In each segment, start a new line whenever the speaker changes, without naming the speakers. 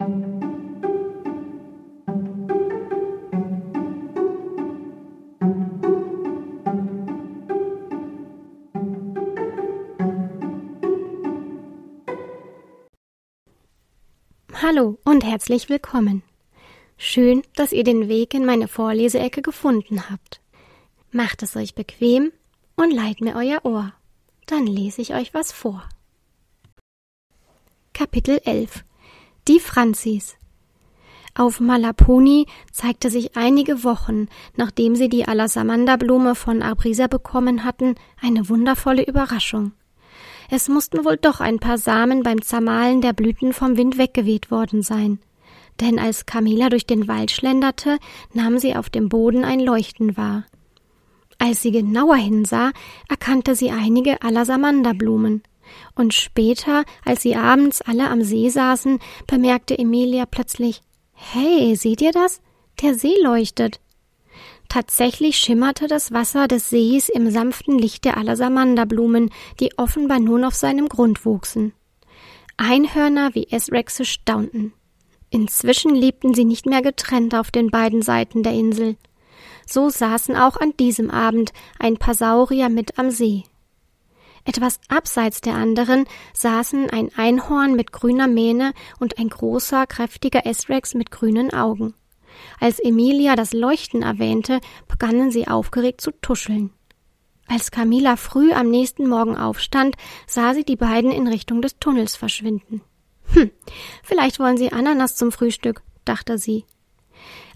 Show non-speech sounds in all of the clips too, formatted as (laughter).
Hallo und herzlich willkommen. Schön, dass ihr den Weg in meine Vorleseecke gefunden habt. Macht es euch bequem und leiht mir euer Ohr. Dann lese ich euch was vor. Kapitel 11 Die Franzis Auf Malapuni zeigte sich einige Wochen, nachdem sie die Alasamanda-Blume von Abrisa bekommen hatten, eine wundervolle Überraschung. Es mussten wohl doch ein paar Samen beim Zermahlen der Blüten vom Wind weggeweht worden sein. Denn als Camilla durch den Wald schlenderte, nahm sie auf dem Boden ein Leuchten wahr. Als sie genauer hinsah, erkannte sie einige Alasamanderblumen. Und später, als sie abends alle am See saßen, bemerkte Emilia plötzlich Hey, seht ihr das? Der See leuchtet. Tatsächlich schimmerte das Wasser des Sees im sanften Licht der Alasamanderblumen, die offenbar nun auf seinem Grund wuchsen. Einhörner wie Esrexe staunten. Inzwischen lebten sie nicht mehr getrennt auf den beiden Seiten der Insel. So saßen auch an diesem Abend ein paar Saurier mit am See. Etwas abseits der anderen saßen ein Einhorn mit grüner Mähne und ein großer, kräftiger Esrex mit grünen Augen. Als Emilia das Leuchten erwähnte, begannen sie aufgeregt zu tuscheln. Als Camilla früh am nächsten Morgen aufstand, sah sie die beiden in Richtung des Tunnels verschwinden. Hm, vielleicht wollen sie Ananas zum Frühstück, dachte sie.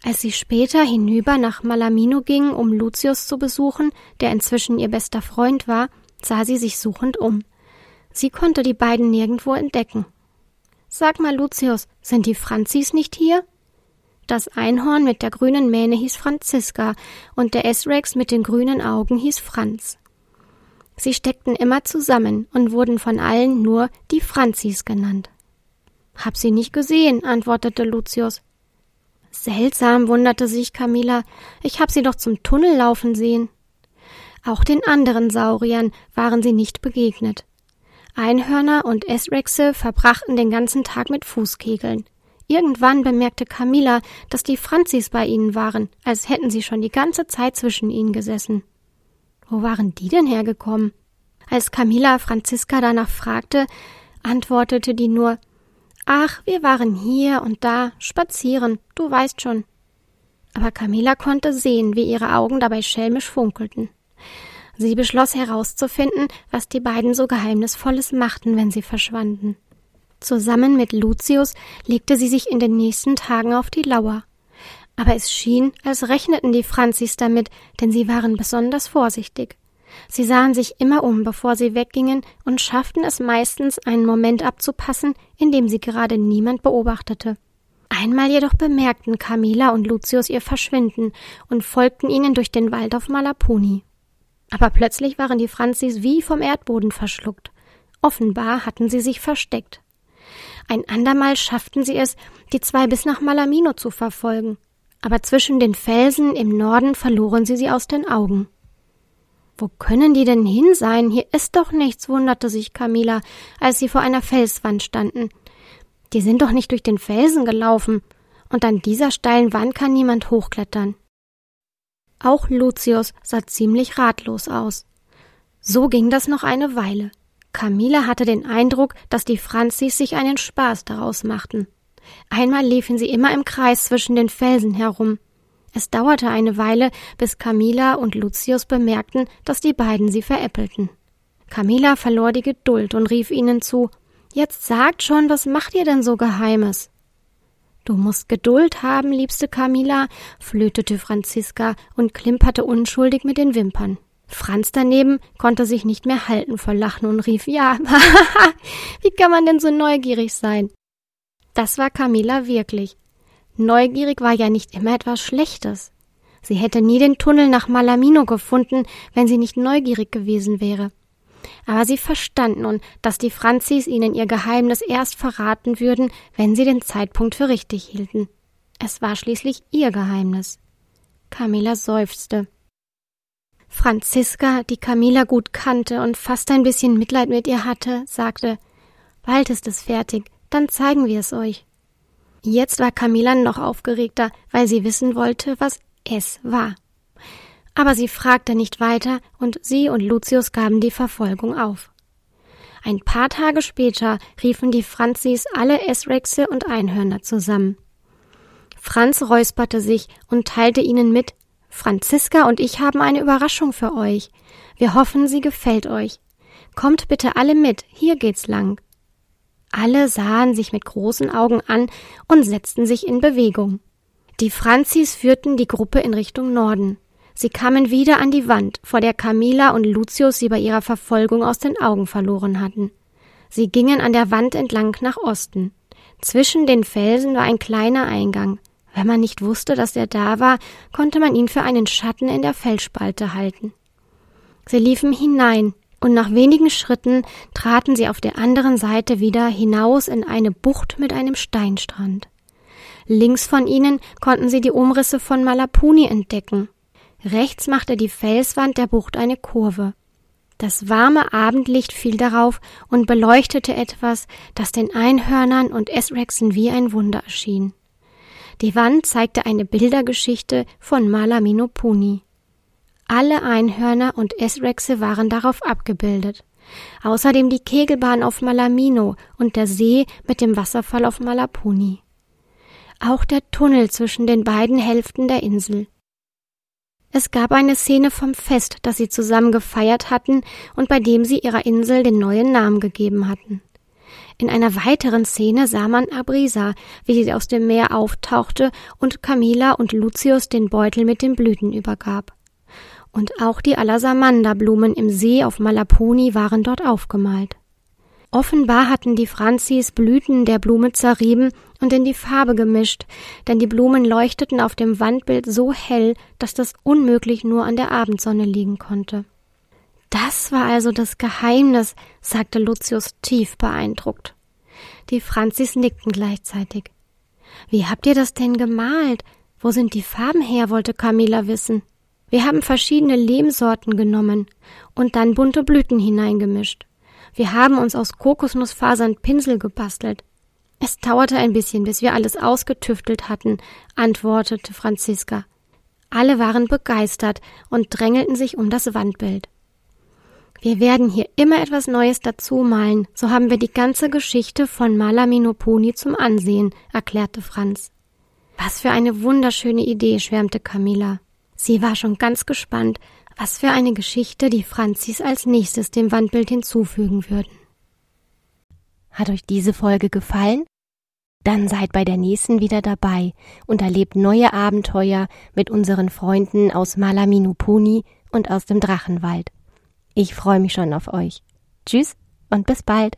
Als sie später hinüber nach Malamino ging, um Lucius zu besuchen, der inzwischen ihr bester Freund war, sah sie sich suchend um. Sie konnte die beiden nirgendwo entdecken. Sag mal, Lucius, sind die Franzis nicht hier? Das Einhorn mit der grünen Mähne hieß Franziska und der S-Rex mit den grünen Augen hieß Franz. Sie steckten immer zusammen und wurden von allen nur die Franzis genannt. Hab sie nicht gesehen, antwortete Lucius. Seltsam, wunderte sich Camilla. Ich hab sie doch zum Tunnel laufen sehen. Auch den anderen Sauriern waren sie nicht begegnet. Einhörner und Esrexe verbrachten den ganzen Tag mit Fußkegeln. Irgendwann bemerkte Camilla, dass die Franzis bei ihnen waren, als hätten sie schon die ganze Zeit zwischen ihnen gesessen. Wo waren die denn hergekommen? Als Camilla Franziska danach fragte, antwortete die nur Ach, wir waren hier und da, spazieren, du weißt schon. Aber Camilla konnte sehen, wie ihre Augen dabei schelmisch funkelten. Sie beschloss herauszufinden, was die beiden so Geheimnisvolles machten, wenn sie verschwanden. Zusammen mit Lucius legte sie sich in den nächsten Tagen auf die Lauer. Aber es schien, als rechneten die Franzis damit, denn sie waren besonders vorsichtig. Sie sahen sich immer um, bevor sie weggingen, und schafften es meistens, einen Moment abzupassen, in dem sie gerade niemand beobachtete. Einmal jedoch bemerkten Camilla und Lucius ihr Verschwinden und folgten ihnen durch den Wald auf Malapuni. Aber plötzlich waren die Franzis wie vom Erdboden verschluckt. Offenbar hatten sie sich versteckt. Ein andermal schafften sie es, die zwei bis nach Malamino zu verfolgen, aber zwischen den Felsen im Norden verloren sie sie aus den Augen. Wo können die denn hin sein? Hier ist doch nichts, wunderte sich Camilla, als sie vor einer Felswand standen. Die sind doch nicht durch den Felsen gelaufen, und an dieser steilen Wand kann niemand hochklettern. Auch Lucius sah ziemlich ratlos aus. So ging das noch eine Weile. Camilla hatte den Eindruck, dass die Franzis sich einen Spaß daraus machten. Einmal liefen sie immer im Kreis zwischen den Felsen herum. Es dauerte eine Weile, bis Camilla und Lucius bemerkten, dass die beiden sie veräppelten. Camilla verlor die Geduld und rief ihnen zu Jetzt sagt schon, was macht ihr denn so Geheimes? Du musst Geduld haben, liebste Camilla, flötete Franziska und klimperte unschuldig mit den Wimpern. Franz daneben konnte sich nicht mehr halten vor Lachen und rief, ja, (laughs) wie kann man denn so neugierig sein? Das war Camilla wirklich. Neugierig war ja nicht immer etwas Schlechtes. Sie hätte nie den Tunnel nach Malamino gefunden, wenn sie nicht neugierig gewesen wäre. Aber sie verstand nun, dass die Franzis ihnen ihr Geheimnis erst verraten würden, wenn sie den Zeitpunkt für richtig hielten. Es war schließlich ihr Geheimnis. Camilla seufzte. Franziska, die Camilla gut kannte und fast ein bisschen Mitleid mit ihr hatte, sagte Bald ist es fertig, dann zeigen wir es euch. Jetzt war Camilla noch aufgeregter, weil sie wissen wollte, was es war. Aber sie fragte nicht weiter und sie und Lucius gaben die Verfolgung auf. Ein paar Tage später riefen die Franzis alle Esrexe und Einhörner zusammen. Franz räusperte sich und teilte ihnen mit, Franziska und ich haben eine Überraschung für euch. Wir hoffen, sie gefällt euch. Kommt bitte alle mit, hier geht's lang. Alle sahen sich mit großen Augen an und setzten sich in Bewegung. Die Franzis führten die Gruppe in Richtung Norden. Sie kamen wieder an die Wand, vor der Camilla und Lucius sie bei ihrer Verfolgung aus den Augen verloren hatten. Sie gingen an der Wand entlang nach Osten. Zwischen den Felsen war ein kleiner Eingang. Wenn man nicht wusste, dass er da war, konnte man ihn für einen Schatten in der Felsspalte halten. Sie liefen hinein, und nach wenigen Schritten traten sie auf der anderen Seite wieder hinaus in eine Bucht mit einem Steinstrand. Links von ihnen konnten sie die Umrisse von Malapuni entdecken. Rechts machte die Felswand der Bucht eine Kurve. Das warme Abendlicht fiel darauf und beleuchtete etwas, das den Einhörnern und Esrexen wie ein Wunder erschien. Die Wand zeigte eine Bildergeschichte von Malaminopuni. Alle Einhörner und Esrexe waren darauf abgebildet. Außerdem die Kegelbahn auf Malamino und der See mit dem Wasserfall auf Malapuni. Auch der Tunnel zwischen den beiden Hälften der Insel. Es gab eine Szene vom Fest, das sie zusammen gefeiert hatten und bei dem sie ihrer Insel den neuen Namen gegeben hatten. In einer weiteren Szene sah man Abrisa, wie sie aus dem Meer auftauchte und Camila und Lucius den Beutel mit den Blüten übergab und auch die Alasamanda-Blumen im See auf Malapuni waren dort aufgemalt. Offenbar hatten die Franzis Blüten der Blume zerrieben und in die Farbe gemischt, denn die Blumen leuchteten auf dem Wandbild so hell, dass das unmöglich nur an der Abendsonne liegen konnte. Das war also das Geheimnis, sagte Lucius tief beeindruckt. Die Franzis nickten gleichzeitig. Wie habt ihr das denn gemalt? Wo sind die Farben her? wollte Camilla wissen. Wir haben verschiedene Lehmsorten genommen und dann bunte Blüten hineingemischt. Wir haben uns aus Kokosnussfasern Pinsel gebastelt. Es dauerte ein bisschen, bis wir alles ausgetüftelt hatten, antwortete Franziska. Alle waren begeistert und drängelten sich um das Wandbild. Wir werden hier immer etwas Neues dazu malen, so haben wir die ganze Geschichte von Malaminoponi zum Ansehen, erklärte Franz. Was für eine wunderschöne Idee, schwärmte Camilla. Sie war schon ganz gespannt, was für eine Geschichte die Franzis als nächstes dem Wandbild hinzufügen würden.
Hat euch diese Folge gefallen? Dann seid bei der nächsten wieder dabei und erlebt neue Abenteuer mit unseren Freunden aus Malaminupuni und aus dem Drachenwald. Ich freue mich schon auf euch. Tschüss und bis bald.